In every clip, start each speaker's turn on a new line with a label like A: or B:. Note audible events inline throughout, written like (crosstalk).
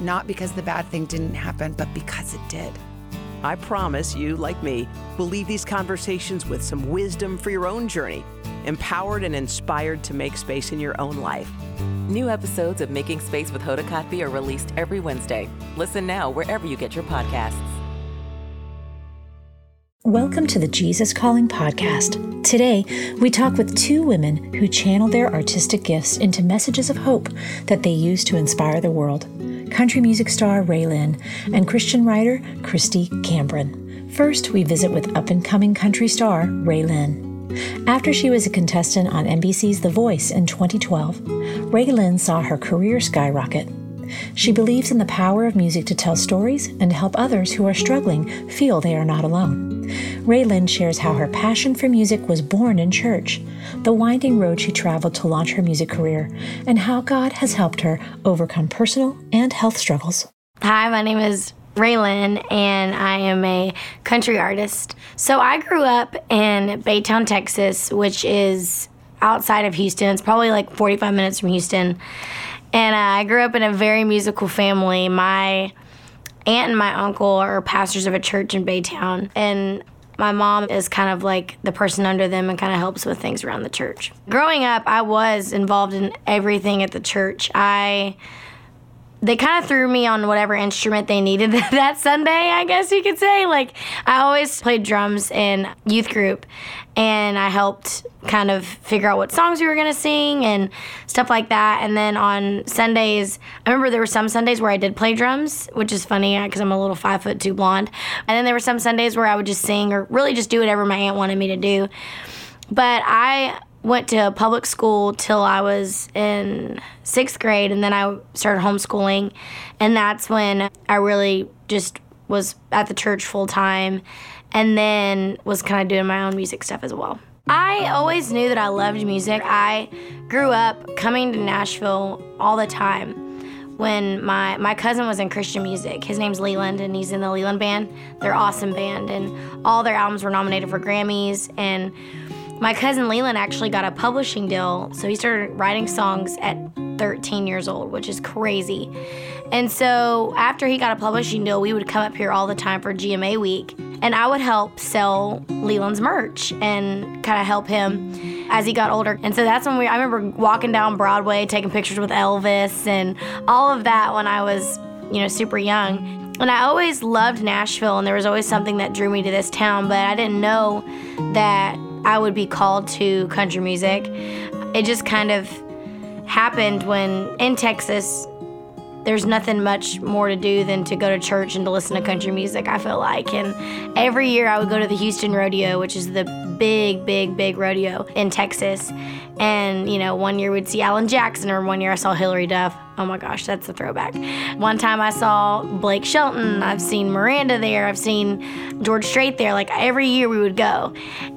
A: not because the bad thing didn't happen, but because it did.
B: I promise you, like me, will leave these conversations with some wisdom for your own journey, empowered and inspired to make space in your own life.
C: New episodes of Making Space with Hoda Kotb are released every Wednesday. Listen now wherever you get your podcasts.
D: Welcome to the Jesus Calling podcast. Today, we talk with two women who channel their artistic gifts into messages of hope that they use to inspire the world country music star RaeLynn and Christian writer Kristy Cambron. First, we visit with up and coming country star RaeLynn. After she was a contestant on NBC's The Voice in 2012, RaeLynn saw her career skyrocket. She believes in the power of music to tell stories and to help others who are struggling feel they are not alone. RaeLynn shares how her passion for music was born in church, the winding road she traveled to launch her music career, and how God has helped her overcome personal and health struggles.
E: Hi, my name is RaeLynn, and I am a country artist. So I grew up in Baytown, Texas, which is outside of Houston. It's probably like 45 minutes from Houston. And uh, I grew up in a very musical family. My aunt and my uncle are pastors of a church in Baytown. And my mom is kind of like the person under them and kind of helps with things around the church. Growing up, I was involved in everything at the church. I they kind of threw me on whatever instrument they needed (laughs) that Sunday, I guess you could say. Like, I always played drums in youth group, and I helped kind of figure out what songs we were going to sing and stuff like that. And then on Sundays, I remember there were some Sundays where I did play drums, which is funny because I'm a little five foot two blonde. And then there were some Sundays where I would just sing or really just do whatever my aunt wanted me to do. But I went to public school till I was in sixth grade, and then I started homeschooling, and that's when I really just was at the church full time, and then was kind of doing my own music stuff as well. I always knew that I loved music. I grew up coming to Nashville all the time. When my, my cousin was in Christian music, his name's Leland, and he's in the Leland Band. They're awesome band, and all their albums were nominated for Grammys. And my cousin Leland actually got a publishing deal, so he started writing songs at 13 years old, which is crazy. And so after he got a publishing deal, we would come up here all the time for GMA week, and I would help sell Leland's merch and kind of help him as he got older. And so that's when we I remember walking down Broadway taking pictures with Elvis and all of that when I was, you know, super young. And I always loved Nashville, and there was always something that drew me to this town, but I didn't know that I would be called to country music. It just kind of happened when in Texas, there's nothing much more to do than to go to church and to listen to country music, I feel like. And every year I would go to the Houston Rodeo, which is the big, big, big rodeo in Texas. And, you know, one year we'd see Alan Jackson, or one year I saw Hilary Duff. Oh my gosh, that's a throwback. One time I saw Blake Shelton. I've seen Miranda there. I've seen George Strait there. Like every year we would go.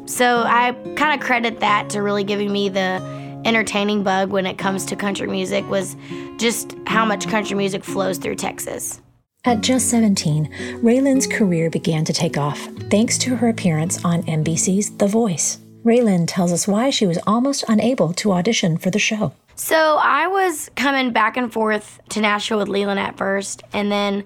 E: So I kind of credit that to really giving me the entertaining bug when it comes to country music was just how much country music flows through Texas.
D: At just 17, RaeLynn's career began to take off thanks to her appearance on NBC's The Voice. RaeLynn tells us why she was almost unable to audition for the show.
E: So I was coming back and forth to Nashville with Leland at first, and then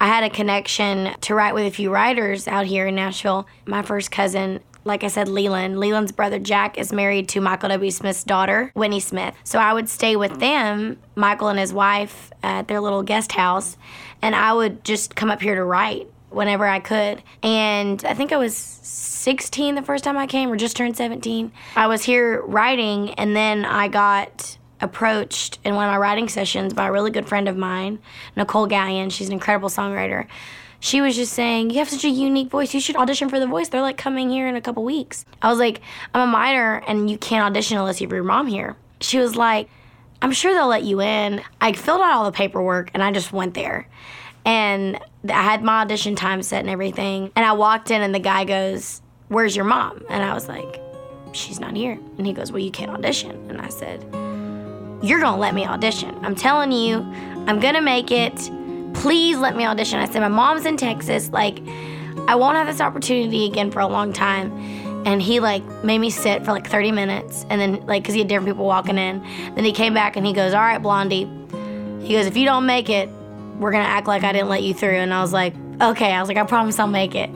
E: I had a connection to write with a few writers out here in Nashville. My first cousin like I said, Leland. Leland's brother Jack is married to Michael W. Smith's daughter, Whitney Smith. So I would stay with them, Michael and his wife, at their little guest house, and I would just come up here to write whenever I could. And I think I was 16 the first time I came, or just turned 17. I was here writing, and then I got approached in one of my writing sessions by a really good friend of mine, Nicolle Galyon. She's an incredible songwriter she was just saying, You have such a unique voice. You should audition for The Voice. They're like coming here in a couple weeks. I was like, I'm a minor and you can't audition unless you have your mom here. She was like, I'm sure they'll let you in. I filled out all the paperwork and I just went there. And I had my audition time set and everything. And I walked in, and the guy goes, Where's your mom? And I was like, She's not here. And he goes, Well, you can't audition. And I said, You're to let me audition. I'm telling you, I'm to make it. Please let me audition. I said, My mom's in Texas. Like, I won't have this opportunity again for a long time. And he like made me sit for like 30 minutes, and then like, cause he had different people walking in. Then he came back and he goes, "All right, Blondie." He goes, "If you don't make it, we're gonna act like I didn't let you through." And I was like, "Okay." I was like, "I promise I'll make it."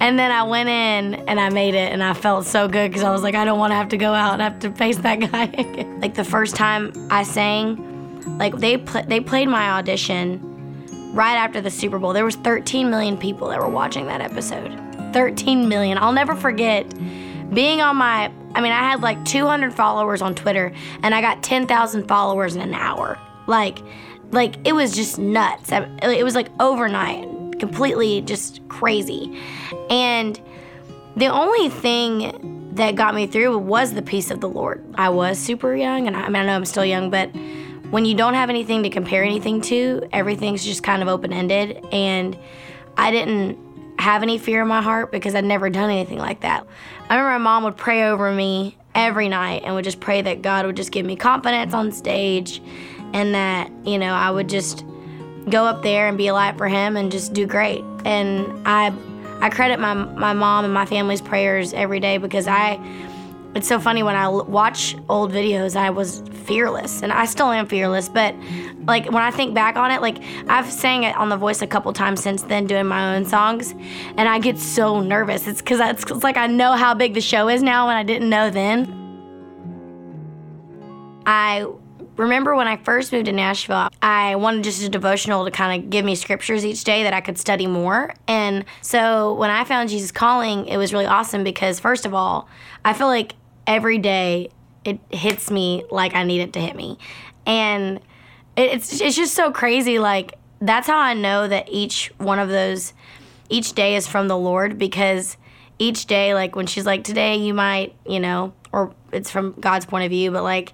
E: And then I went in and I made it, and I felt so good because I was like, "I don't want to have to go out and have to face that (laughs) guy." again." like the first time I sang, like they pl- they played my audition right after the Super Bowl. There was 13 million people that were watching that episode. 13 million. I'll never forget being on my I mean, I had like 200 followers on Twitter and I got 10,000 followers in an hour. Like like it was just nuts. It was like overnight, completely just crazy. And the only thing that got me through was the peace of the Lord. I was super young and I, I mean I know I'm still young, but when you don't have anything to compare anything to, everything's just kind of open ended. And I didn't have any fear in my heart because I'd never done anything like that. I remember my mom would pray over me every night and would just pray that God would just give me confidence on stage and that, you know, I would just go up there and be a light for him and just do great. And I I credit my my mom and my family's prayers every day because I it's so funny when I watch old videos, I was fearless, and I still am fearless. But like when I think back on it, like I've sang it on The Voice a couple times since then, doing my own songs, and I get so nervous. It's because it's, it's like I know how big the show is now, and I didn't know then. I remember when I first moved to Nashville, I wanted just a devotional to kind of give me scriptures each day that I could study more. And so when I found Jesus Calling, it was really awesome because, first of all, I feel like every day it hits me like I need it to hit me. And it's, it's just so crazy. Like, that's how I know that each one of those, each day is from the Lord because each day, like when she's like, today you might, you know, or it's from God's point of view, but like,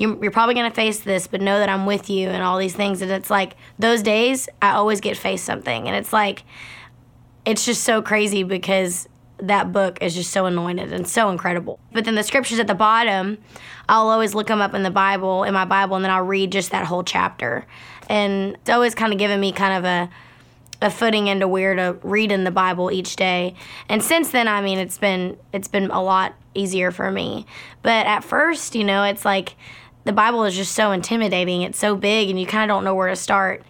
E: you, are probably going to face this, but know that I'm with you and all these things. And it's like those days, I always get faced something. And it's like, it's just so crazy because that book is just so anointed and so incredible. But then the scriptures at the bottom, I'll always look them up in the Bible, in my Bible, and then I'll read just that whole chapter. And it's always kind of given me kind of a a footing into where to read in the Bible each day. And since then, I mean, it's been it's been a lot easier for me. But at first, you know, it's like the Bible is just so intimidating. It's so big, and you kind of don't know where to start.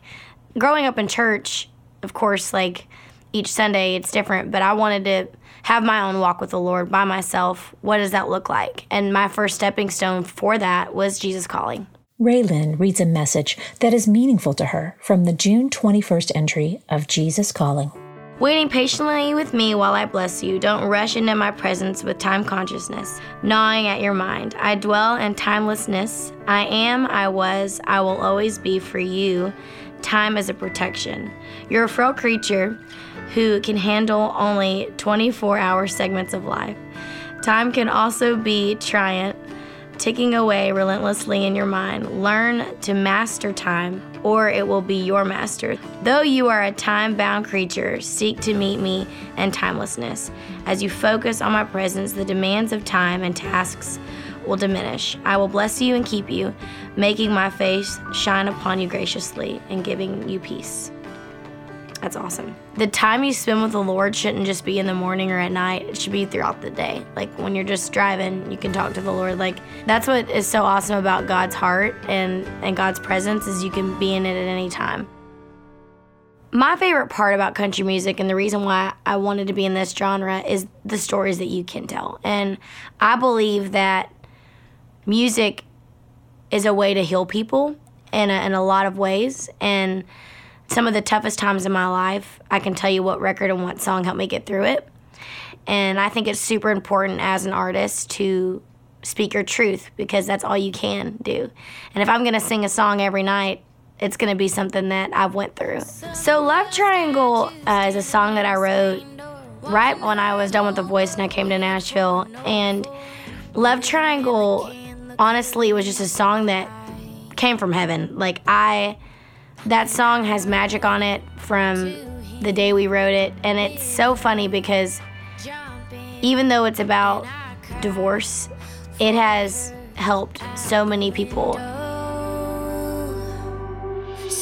E: Growing up in church, of course, like each Sunday, it's different. But I wanted to have my own walk with the Lord by myself. What does that look like? And my first stepping stone for that was Jesus calling.
D: RaeLynn reads a message that is meaningful to her from the June 21st entry of Jesus Calling.
E: Waiting patiently with me while I bless you. Don't rush into my presence with time consciousness, gnawing at your mind. I dwell in timelessness. I am, I was, I will always be for you. Time is a protection. You're a frail creature who can handle only 24 hour segments of life. Time can also be triumph, ticking away relentlessly in your mind. Learn to master time, or it will be your master. Though you are a time bound creature, seek to meet me in timelessness. As you focus on my presence, the demands of time and tasks will diminish. I will bless you and keep you, making my face shine upon you graciously and giving you peace. That's awesome. The time you spend with the Lord shouldn't just be in the morning or at night. It should be throughout the day. Like when you're just driving, you can talk to the Lord. Like that's what is so awesome about God's heart and and God's presence is you can be in it at any time. My favorite part about country music and the reason why I wanted to be in this genre is the stories that you can tell. And I believe that music is a way to heal people in a, in a lot of ways and some of the toughest times in my life, I can tell you what record and what song helped me get through it. And I think it's super important as an artist to speak your truth because that's all you can do. And if I'm going to sing a song every night, it's going to be something that I've went through. So Love Triangle uh, is a song that I wrote right when I was done with The Voice and I came to Nashville. And Love Triangle, honestly, was just a song that came from heaven. Like I that song has magic on it from the day we wrote it. And it's so funny because even though it's about divorce, it has helped so many people.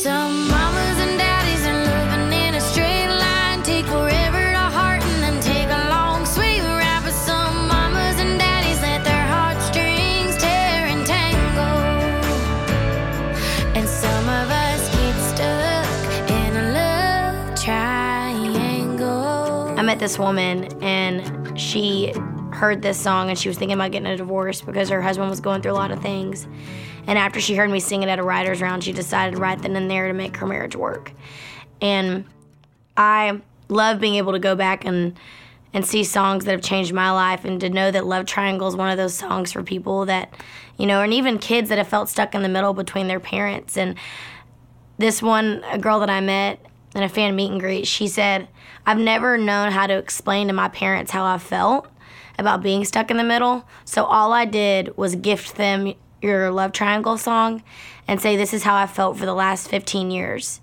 F: Mamas and daddies are living in a straight line. Take forever
E: met this woman and she heard this song and she was thinking about getting a divorce because her husband was going through a lot of things. And after she heard me sing it at a writer's round, she decided right then and there to make her marriage work. And I love being able to go back and and see songs that have changed my life and to know that Love Triangle is one of those songs for people that, you know, and even kids that have felt stuck in the middle between their parents. And this one, a girl that I met in a fan meet and greet, she said, I've never known how to explain to my parents how I felt about being stuck in the middle. So all I did was gift them your love triangle song and say, This is how I felt for the last 15 years.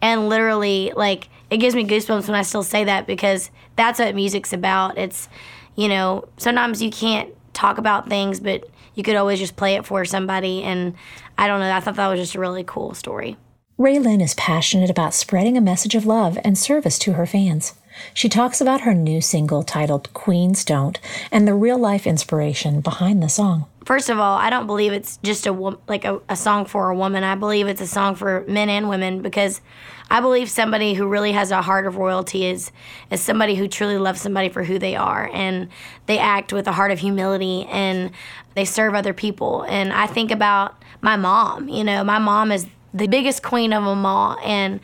E: And literally, like, it gives me goosebumps when I still say that because that's what music's about. It's, you know, sometimes you can't talk about things, but you could always just play it for somebody. And I don't know, I thought that was just a really cool story.
D: RaeLynn is passionate about spreading a message of love and service to her fans. She talks about her new single titled Queens Don't and the real life inspiration behind the song.
E: First of all, I don't believe it's just a like a, a song for a woman. I believe it's a song for men and women because I believe somebody who really has a heart of royalty is is somebody who truly loves somebody for who they are and they act with a heart of humility and they serve other people. And I think about my mom. You know, my mom is the biggest queen of them all. And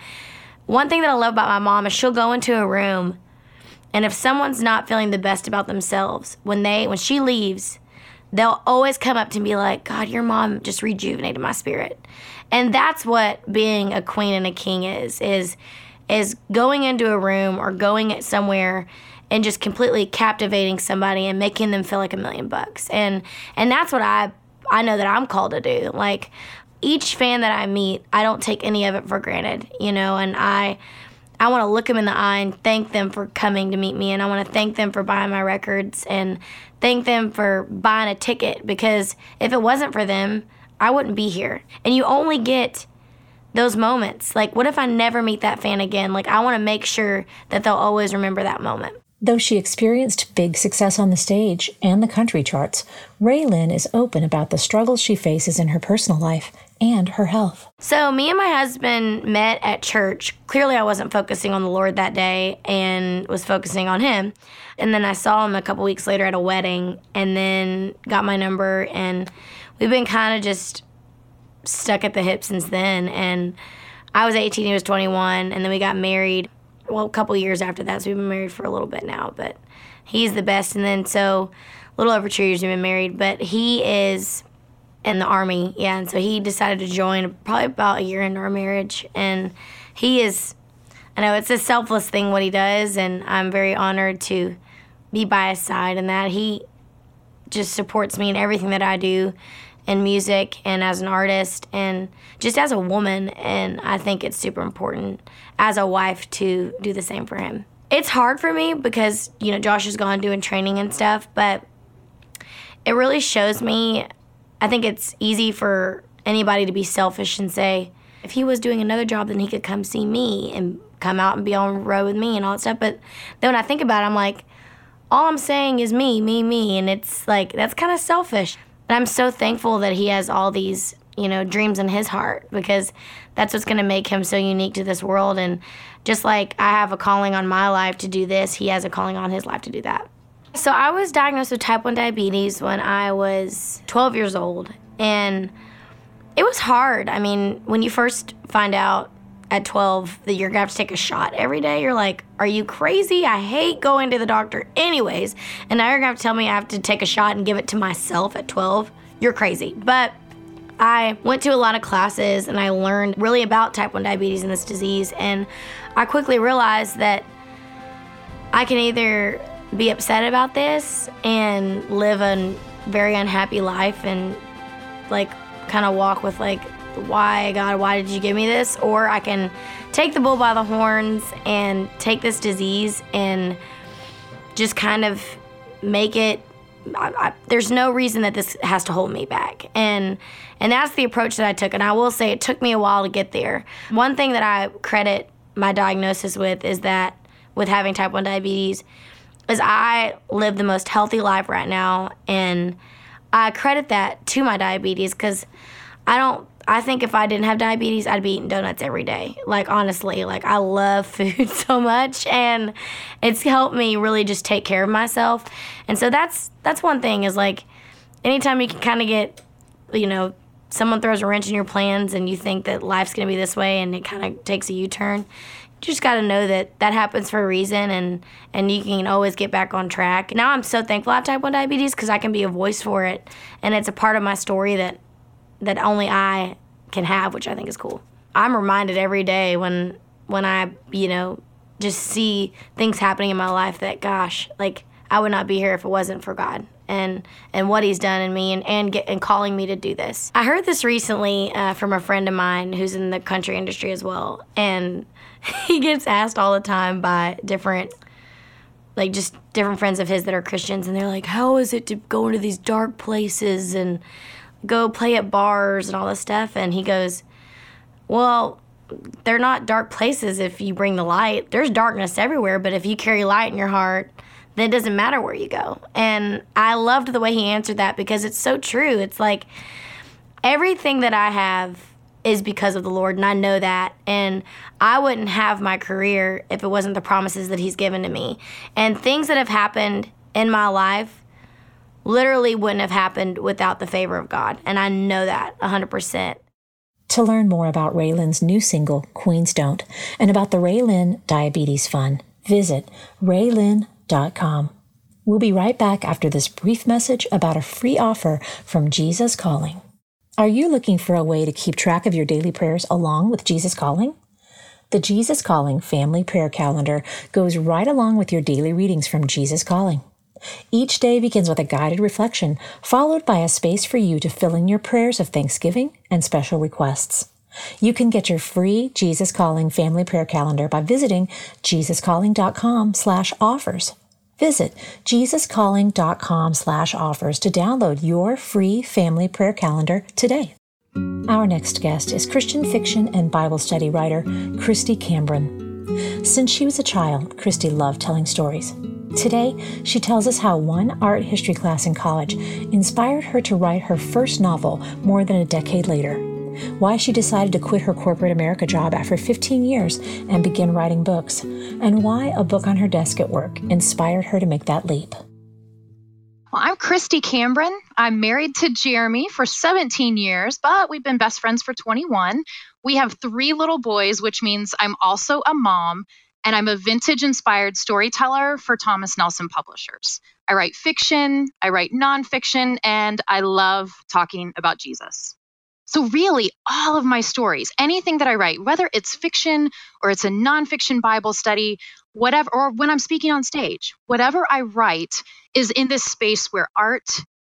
E: one thing that I love about my mom is she'll go into a room and if someone's not feeling the best about themselves, when they when she leaves, they'll always come up to me like, God, your mom just rejuvenated my spirit. And that's what being a queen and a king is, is is going into a room or going somewhere and just completely captivating somebody and making them feel like a million bucks. And and that's what I I know that I'm called to do. Like each fan that I meet, I don't take any of it for granted, you know, and I I want to look them in the eye and thank them for coming to meet me, and I want to thank them for buying my records and thank them for buying a ticket because if it wasn't for them, I wouldn't be here. And you only get those moments. Like, what if I never meet that fan again? Like, I want to make sure that they'll always remember that moment.
D: Though she experienced big success on the stage and the country charts, RaeLynn is open about the struggles she faces in her personal life and her health.
E: So, me and my husband met at church. Clearly, I wasn't focusing on the Lord that day and was focusing on him. And then I saw him a couple weeks later at a wedding and then got my number. And we've been kind of just stuck at the hip since then. And I was 18, he was 21, and then we got married. Well, a couple years after that, so we've been married for a little bit now. But he's the best. And then so, a little over two years we've been married. But he is in the army, yeah. And so he decided to join probably about a year into our marriage. And he is, I know it's a selfless thing what he does, and I'm very honored to be by his side and that he just supports me in everything that I do in music and as an artist and just as a woman and I think it's super important as a wife to do the same for him. It's hard for me because, you know, Josh is gone doing training and stuff, but it really shows me I think it's easy for anybody to be selfish and say, if he was doing another job, then he could come see me and come out and be on the road with me and all that stuff. But then when I think about it, I'm like, all I'm saying is me, me, me. And it's like, that's kind of selfish. But I'm so thankful that he has all these, you know, dreams in his heart because that's what's going to make him so unique to this world. And just like I have a calling on my life to do this, he has a calling on his life to do that. So I was diagnosed with type 1 diabetes when I was 12 years old. And it was hard. I mean, when you first find out at 12 that you're gonna have to take a shot every day, you're like, are you crazy? I hate going to the doctor anyways. And now you're gonna have to tell me I have to take a shot and give it to myself at 12. You're crazy. But I went to a lot of classes and I learned really about type 1 diabetes and this disease. And I quickly realized that I can either be upset about this and live a very unhappy life and like kind of walk with like why, God, why did you give me this? Or I can take the bull by the horns and take this disease and just kind of make it. I, I, there's no reason that this has to hold me back, and and that's the approach that I took. And I will say it took me a while to get there. One thing that I credit my diagnosis with is that with having type 1 diabetes is I live the most healthy life right now and I credit that to my diabetes cuz I don't I think if I didn't have diabetes, I'd be eating donuts every day. Like honestly, like I love (laughs) food so much and it's helped me really just take care of myself. And so that's that's one thing is like anytime you can kind of get you know someone throws a wrench in your plans and you think that life's to be this way and it kind of takes a U-turn, you just got to know that that happens for a reason and and you can always get back on track. Now I'm so thankful I have type 1 diabetes cuz I can be a voice for it and it's a part of my story that that only I can have, which I think is cool. I'm reminded every day when when I, you know, just see things happening in my life that gosh, like I would not be here if it wasn't for God and and what He's done in me and and, get, and calling me to do this. I heard this recently uh, from a friend of mine who's in the country industry as well, and (laughs) he gets asked all the time by different like just different friends of his that are Christians, and they're like, "How is it to go into these dark places and go play at bars and all this stuff?" And he goes, "Well." They're not dark places if you bring the light. There's darkness everywhere, but if you carry light in your heart, then it doesn't matter where you go. And I loved the way he answered that because it's so true. It's like everything that I have is because of the Lord, and I know that. And I wouldn't have my career if it wasn't the promises that He's given to me. And things that have happened in my life literally wouldn't have happened without the favor of God. And I know that 100%.
D: To learn more about RaeLynn's new single, Queens Don't, and about the RaeLynn Diabetes Fund, visit raelynn.com. We'll be right back after this brief message about a free offer from Jesus Calling. Are you looking for a way to keep track of your daily prayers along with Jesus Calling? The Jesus Calling Family Prayer Calendar goes right along with your daily readings from Jesus Calling. Each day begins with a guided reflection, followed by a space for you to fill in your prayers of thanksgiving and special requests. You can get your free Jesus Calling Family Prayer Calendar by visiting jesuscalling.com slash offers. Visit jesuscalling.com slash offers to download your free family prayer calendar today. Our next guest is Christian fiction and Bible study writer Kristy Cambron. Since she was a child, Kristy loved telling stories. Today, she tells us how one art history class in college inspired her to write her first novel more than a decade later, why she decided to quit her corporate America job after 15 years and begin writing books, and why a book on her desk at work inspired her to make that leap.
G: Well, I'm Kristy Cambron. I'm married to Jeremy for 17 years, but we've been best friends for 21. We have three little boys, which means I'm also a mom, and I'm a vintage inspired storyteller for Thomas Nelson Publishers. I write fiction, I write nonfiction, and I love talking about Jesus. So, really, all of my stories, anything that I write, whether it's fiction or it's a nonfiction Bible study, whatever, or when I'm speaking on stage, whatever I write is in this space where art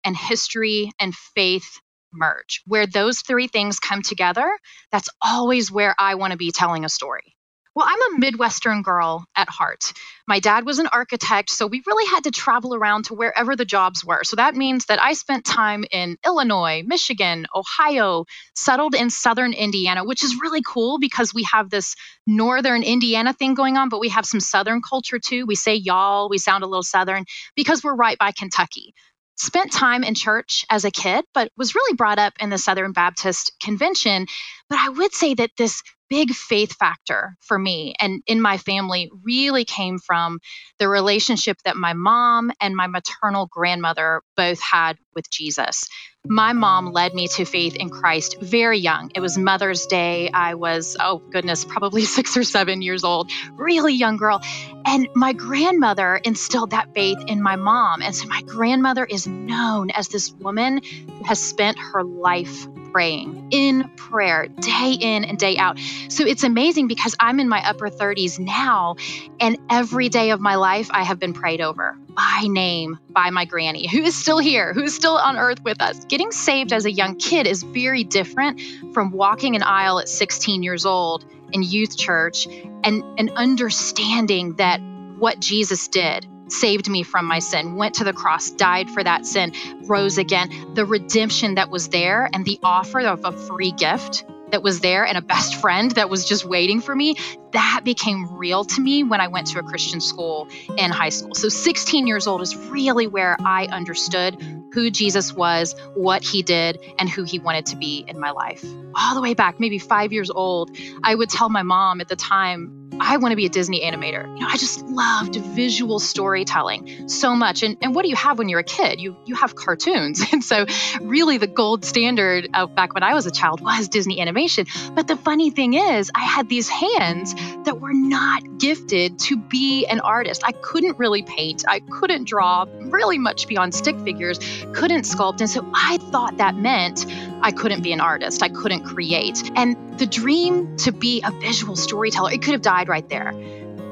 G: and history and faith merge, where those three things come together. That's always where I want to be telling a story. Well, I'm a Midwestern girl at heart. My dad was an architect, so we really had to travel around to wherever the jobs were. So that means that I spent time in Illinois, Michigan, Ohio, settled in southern Indiana, which is really cool because we have this northern Indiana thing going on, but we have some southern culture too. We say y'all, we sound a little southern because we're right by Kentucky spent time in church as a kid, but was really brought up in the Southern Baptist Convention. But I would say that this big faith factor for me and in my family really came from the relationship that my mom and my maternal grandmother both had with Jesus. My mom led me to faith in Christ very young. It was Mother's Day. I was, oh goodness, probably (laughs) six or seven years old, really young girl. And my grandmother instilled that faith in my mom. And so my grandmother is known as this woman who has spent her life praying in prayer day in and day out. So it's amazing because I'm in my upper 30s now, and every day of my life I have been prayed over by name by my granny, who is still here, who is still on earth with us. Getting saved as a young kid is very different from walking an aisle at 16 years old in youth church and, and understanding that what Jesus did saved me from my sin, went to the cross, died for that sin, rose again. The redemption that was there and the offer of a free gift that was there and a best friend that was just waiting for me, that became real to me when I went to a Christian school in high school. So 16 years old is really where I understood who Jesus was, what he did, and who he wanted to be in my life. All the way back, maybe five years old, I would tell my mom at the time, I want to be a Disney animator. You know, I just loved visual storytelling so much. And, and what do you have when you're a kid? You you have cartoons. (laughs) And so really the gold standard of back when I was a child was Disney animation. But the funny thing is, I had these hands that were not gifted to be an artist. I couldn't really paint. I couldn't draw really much beyond stick figures, couldn't sculpt. And so I thought that meant I couldn't be an artist. I couldn't create. And the dream to be a visual storyteller, it could have died right there.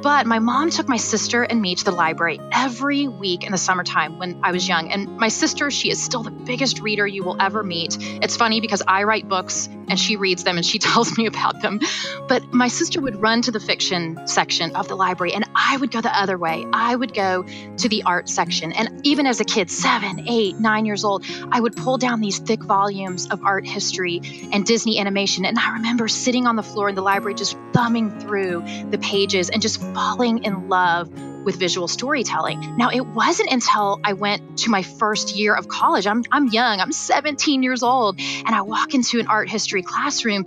G: But my mom took my sister and me to the library every week in the summertime when I was young. And my sister, she is still the biggest reader you will ever meet. It's funny because I write books and she reads them and she (laughs) tells me about them. But my sister would run to the fiction section of the library and I would go the other way. I would go to the art section. And even as a kid, seven, eight, nine years old, I would pull down these thick volumes of art history and Disney animation. And I remember sitting on the floor in the library just thumbing through the pages and just falling in love with visual storytelling. Now, it wasn't until I went to my first year of college, I'm, I'm young, I'm 17 years old, and I walk into an art history classroom,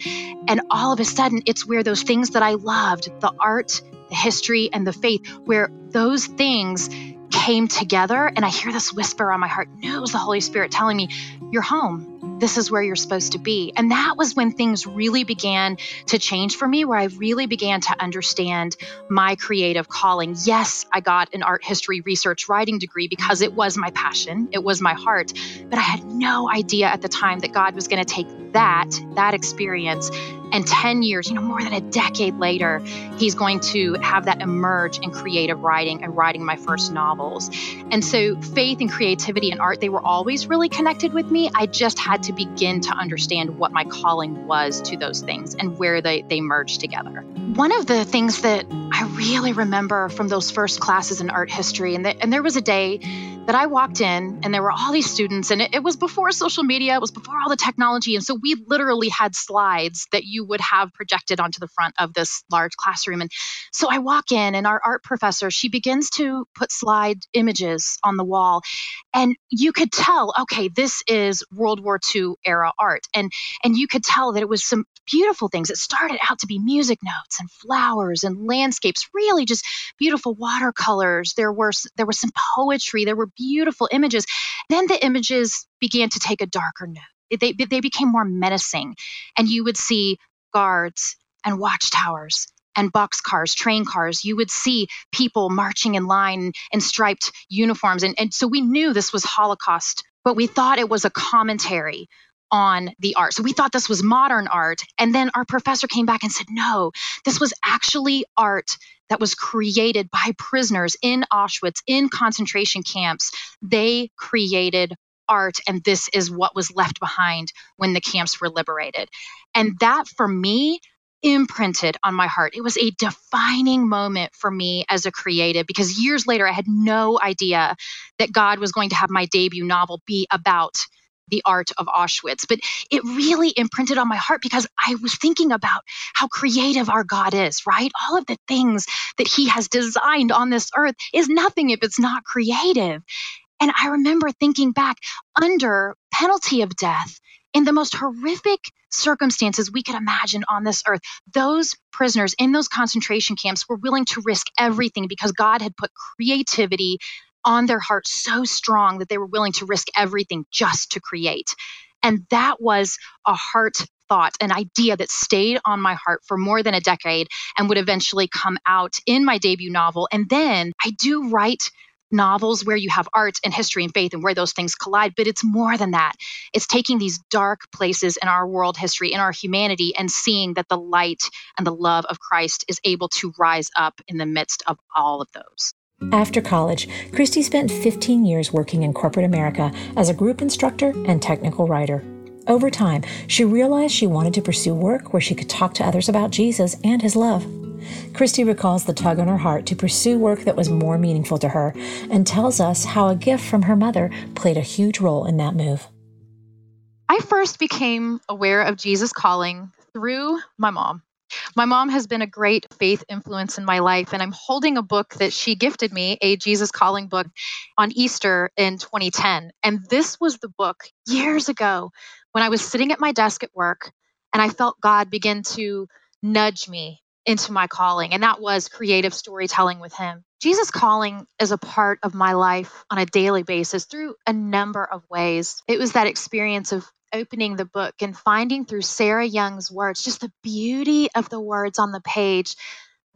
G: and all of a sudden, it's where those things that I loved the art, the history, and the faith where those things came together. And I hear this whisper on my heart no, it was the Holy Spirit telling me, You're home this is where you're supposed to be. And that was when things really began to change for me, where I really began to understand my creative calling. Yes, I got an art history research writing degree because it was my passion, it was my heart, but I had no idea at the time that God was going to take that, that experience, and 10 years, you know, more than a decade later, he's going to have that emerge in creative writing and writing my first novels. And so faith and creativity and art, they were always really connected with me. I just had to begin to understand what my calling was to those things and where they, they merged together. One of the things that I really remember from those first classes in art history, and, the, and there was a day that I walked in and there were all these students, and it, it was before social media, it was before all the technology. And so we literally had slides that you would have projected onto the front of this large classroom. And so I walk in, and our art professor, she begins to put slide images on the wall. And you could tell, okay, this is World War II era art. And, and you could tell that it was some beautiful things. It started out to be music notes and flowers and landscapes, really just beautiful watercolors. There were there was some poetry. There were beautiful images. Then the images began to take a darker note. They, they became more menacing. And you would see guards and watchtowers and boxcars, train cars. You would see people marching in line in striped uniforms. And, and so we knew this was Holocaust, but we thought it was a commentary on the art. So we thought this was modern art. And then our professor came back and said, no, this was actually art that was created by prisoners in Auschwitz, in concentration camps. They created art, and this is what was left behind when the camps were liberated. And that for me, imprinted on my heart. It was a defining moment for me as a creative because years later I had no idea that God was going to have my debut novel be about the art of Auschwitz. But it really imprinted on my heart because I was thinking about how creative our God is, right? All of the things that He has designed on this earth is nothing if it's not creative. And I remember thinking back under penalty of death, in the most horrific circumstances we could imagine on this earth, those prisoners in those concentration camps were willing to risk everything because God had put creativity on their heart so strong that they were willing to risk everything just to create. And that was a heart thought, an idea that stayed on my heart for more than a decade and would eventually come out in my debut novel. And then I do write novels where you have art and history and faith and where those things collide, but it's more than that. It's taking these dark places in our world history, in our humanity, and seeing that the light and the love of Christ is able to rise up in the midst of all of those.
D: After college, Kristy spent 15 years working in corporate America as a group instructor and technical writer. Over time, she realized she wanted to pursue work where she could talk to others about Jesus and his love. Kristy recalls the tug on her heart to pursue work that was more meaningful to her and tells us how a gift from her mother played a huge role in that move.
G: I first became aware of Jesus calling through my mom. My mom has been a great faith influence in my life, and I'm holding a book that she gifted me, a Jesus Calling book, on Easter in 2010. And this was the book years ago when I was sitting at my desk at work and I felt God begin to nudge me into my calling, and that was creative storytelling with Him. Jesus Calling is a part of my life on a daily basis through a number of ways. It was that experience of opening the book and finding through Sarah Young's words, just the beauty of the words on the page,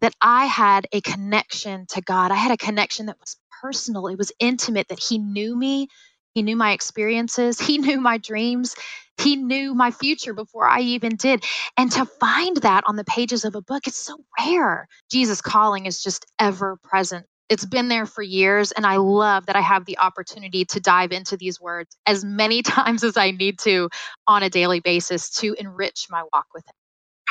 G: that I had a connection to God. I had a connection that was personal, it was intimate, that He knew me, He knew my experiences, He knew my dreams, He knew my future before I even did. And to find that on the pages of a book, it's so rare. Jesus calling is just ever present it's been there for years, and I love that I have the opportunity to dive into these words as many (laughs) times as I need to on a daily basis to enrich my walk with Him.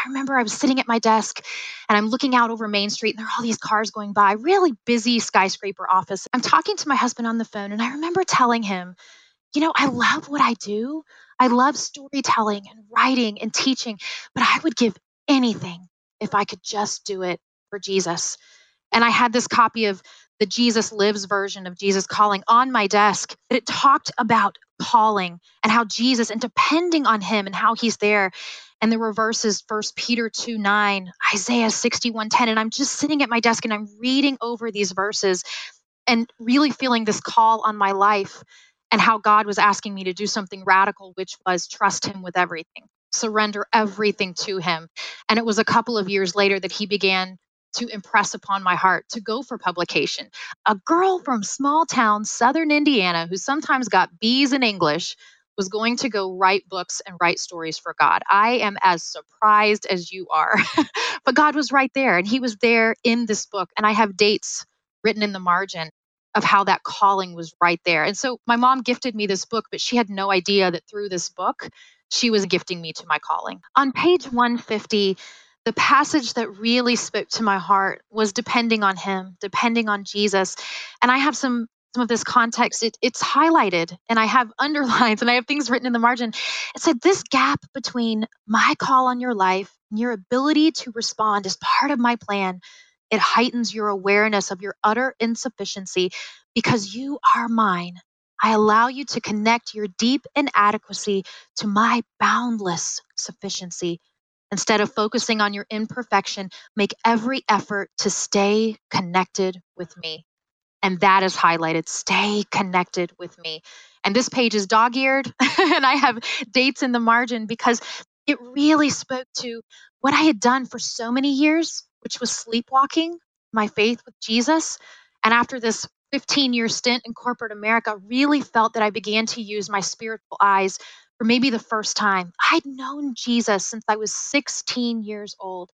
G: I remember I was sitting at my desk and I'm looking out over Main Street, and there are all these cars going by, really busy skyscraper office. I'm talking to my husband on the phone, and I remember telling him, You know, I love what I do. I love storytelling and writing and teaching, but I would give anything if I could just do it for Jesus. And I had this copy of the Jesus Lives version of Jesus Calling on my desk. It talked about calling and how Jesus and depending on him and how he's there. And the were verses, First Peter 2 9, Isaiah 61 10. And I'm just sitting at my desk and I'm reading over these verses and really feeling this call on my life and how God was asking me to do something radical, which was trust him with everything, surrender everything to him. And it was a couple of years later that he began to impress upon my heart to go for publication. A girl from small town southern Indiana who sometimes got B's in English was going to go write books and write stories for God. I am as surprised as you are. (laughs) but God was right there and he was there in this book and I have dates written in the margin of how that calling was right there. And so my mom gifted me this book, but she had no idea that through this book she was gifting me to my calling. On page 150 the passage that really spoke to my heart was depending on him depending on jesus and i have some some of this context it, it's highlighted and i have (laughs) underlines and i have things written in the margin it said this gap between my call on your life and your ability to respond is part of my plan it heightens your awareness of your utter insufficiency because you are mine I allow you to connect your deep inadequacy to my boundless sufficiency. Instead of focusing on your imperfection, make every effort to stay connected with me. And that is highlighted stay connected with me. And this page is dog eared, (laughs) and I have dates in the margin because it really spoke to what I had done for so many years, which was sleepwalking my faith with Jesus. And after this 15 year stint in corporate America, really felt that I began to use my spiritual eyes for maybe the first time. I'd known Jesus since I was 16 years old,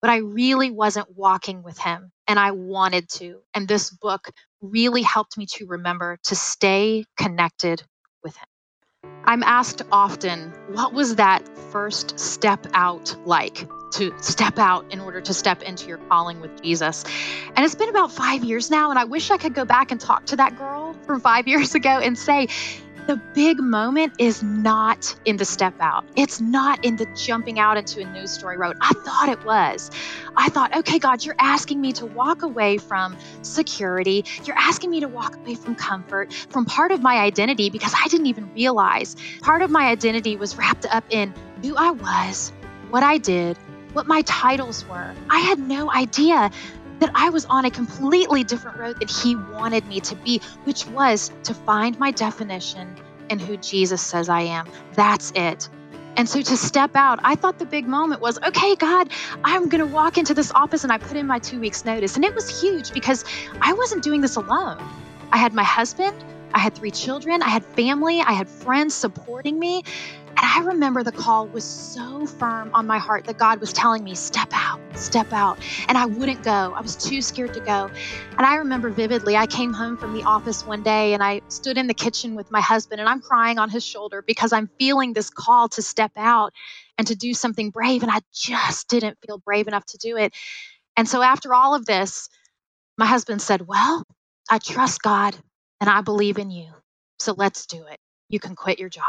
G: but I really wasn't walking with him and I wanted to. And this book really helped me to remember to stay connected with him. I'm asked often, what was that first step out like? To step out in order to step into your calling with Jesus. And it's been about five years now, and I wish I could go back and talk to that girl from five (laughs) years ago and say, the big moment is not in the step out. It's not in the jumping out into a news story road. I thought it was. I thought, okay, God, you're asking me to walk away from security. You're asking me to walk away from comfort, from part of my identity, because I didn't even realize part of my identity was wrapped up in who I was, what I did, what my titles were. I had no idea that I was on a completely different road than He wanted me to be, which was to find my definition in who Jesus says I am. That's it. And so to step out, I thought the big moment was okay, God, I'm going to walk into this office and I put in my two weeks' notice. And it was huge because I wasn't doing this alone. I had my husband, I had three children, I had family, I had friends supporting me. And I remember the call was so firm on my heart that God was telling me, step out, step out. And I wouldn't go. I was too scared to go. And I remember vividly, I came home from the office one day and I stood in the kitchen with my husband and I'm crying on his shoulder because I'm feeling this call to step out and to do something brave. And I just didn't feel brave enough to do it. And so after all of this, my husband said, Well, I trust God and I believe in you. So let's do it. You can quit your job.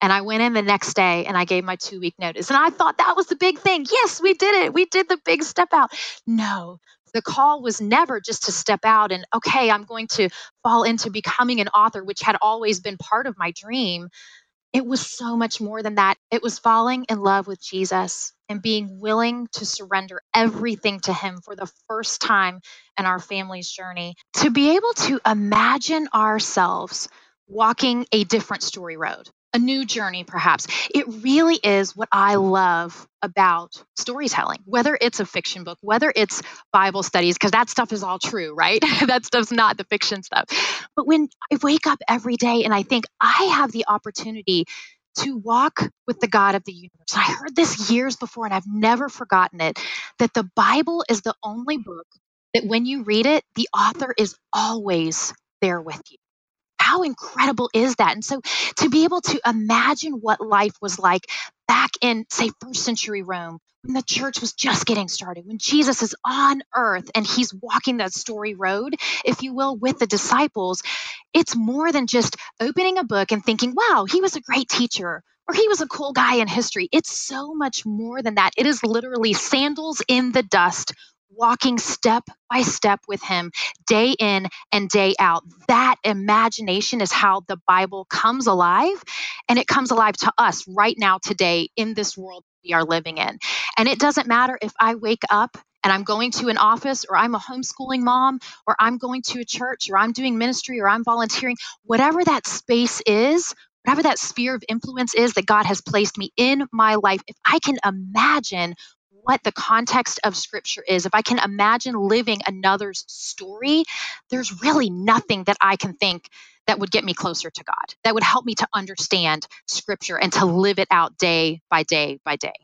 G: And I went in the next day and I gave my two week notice. And I thought that was the big thing. Yes, we did it. We did the big step out. No, the call was never just to step out and, okay, I'm going to fall into becoming an author, which had always been part of my dream. It was so much more than that. It was falling in love with Jesus and being willing to surrender everything to Him for the first time in our family's journey. To be able to imagine ourselves walking a different story road, a new journey, perhaps. It really is what I love about storytelling, whether it's a fiction book, whether it's Bible studies, because that stuff is all true, right? (laughs) that stuff's not the fiction stuff. But when I wake up every day and I think I have the opportunity to walk with the God of the universe. I heard this years before and I've never forgotten it that the Bible is the only book that when you read it, the author is always there with you how incredible is that? And so to be able to imagine what life was like back in, say, first century Rome, when the church was just getting started, when Jesus is on earth and he's walking that story road, if you will, with the disciples, it's more than just opening a book and thinking, wow, he was a great teacher or he was a cool guy in history. It's so much more than that. It is literally sandals in the dust, walking step by step with him day in and day out. That imagination is how the Bible comes alive, and it comes alive to us right now, today, in this world we are living in. And it doesn't matter if I wake up and I'm going to an office or I'm a homeschooling mom or I'm going to a church or I'm doing ministry or I'm volunteering, whatever that space is, whatever that sphere of influence is that God has placed me in my life, if I can imagine what the context of scripture is, if I can imagine living another's story, there's really nothing that I can think that would get me closer to God, that would help me to understand scripture and to live it out day by day by day.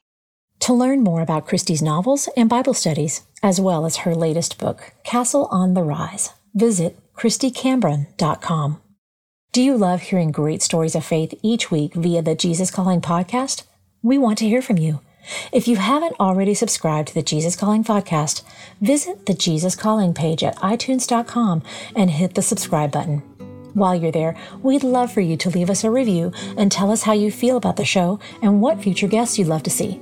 D: To learn more about Kristy's novels and Bible studies, as well as her latest book, Castle on the Rise, visit KristyCambron.com. Do you love hearing great stories of faith each week via the Jesus Calling podcast? We want to hear from you. If you haven't already subscribed to the Jesus Calling podcast, visit the Jesus Calling page at itunes.com and hit the subscribe button. While you're there, we'd love for you to leave us a review and tell us how you feel about the show and what future guests you'd love to see.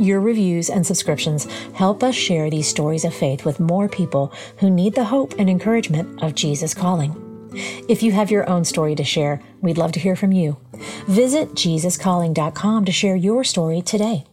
D: Your reviews and subscriptions help us share these stories of faith with more people who need the hope and encouragement of Jesus calling. If you have your own story to share, we'd love to hear from you. Visit JesusCalling.com to share your story today.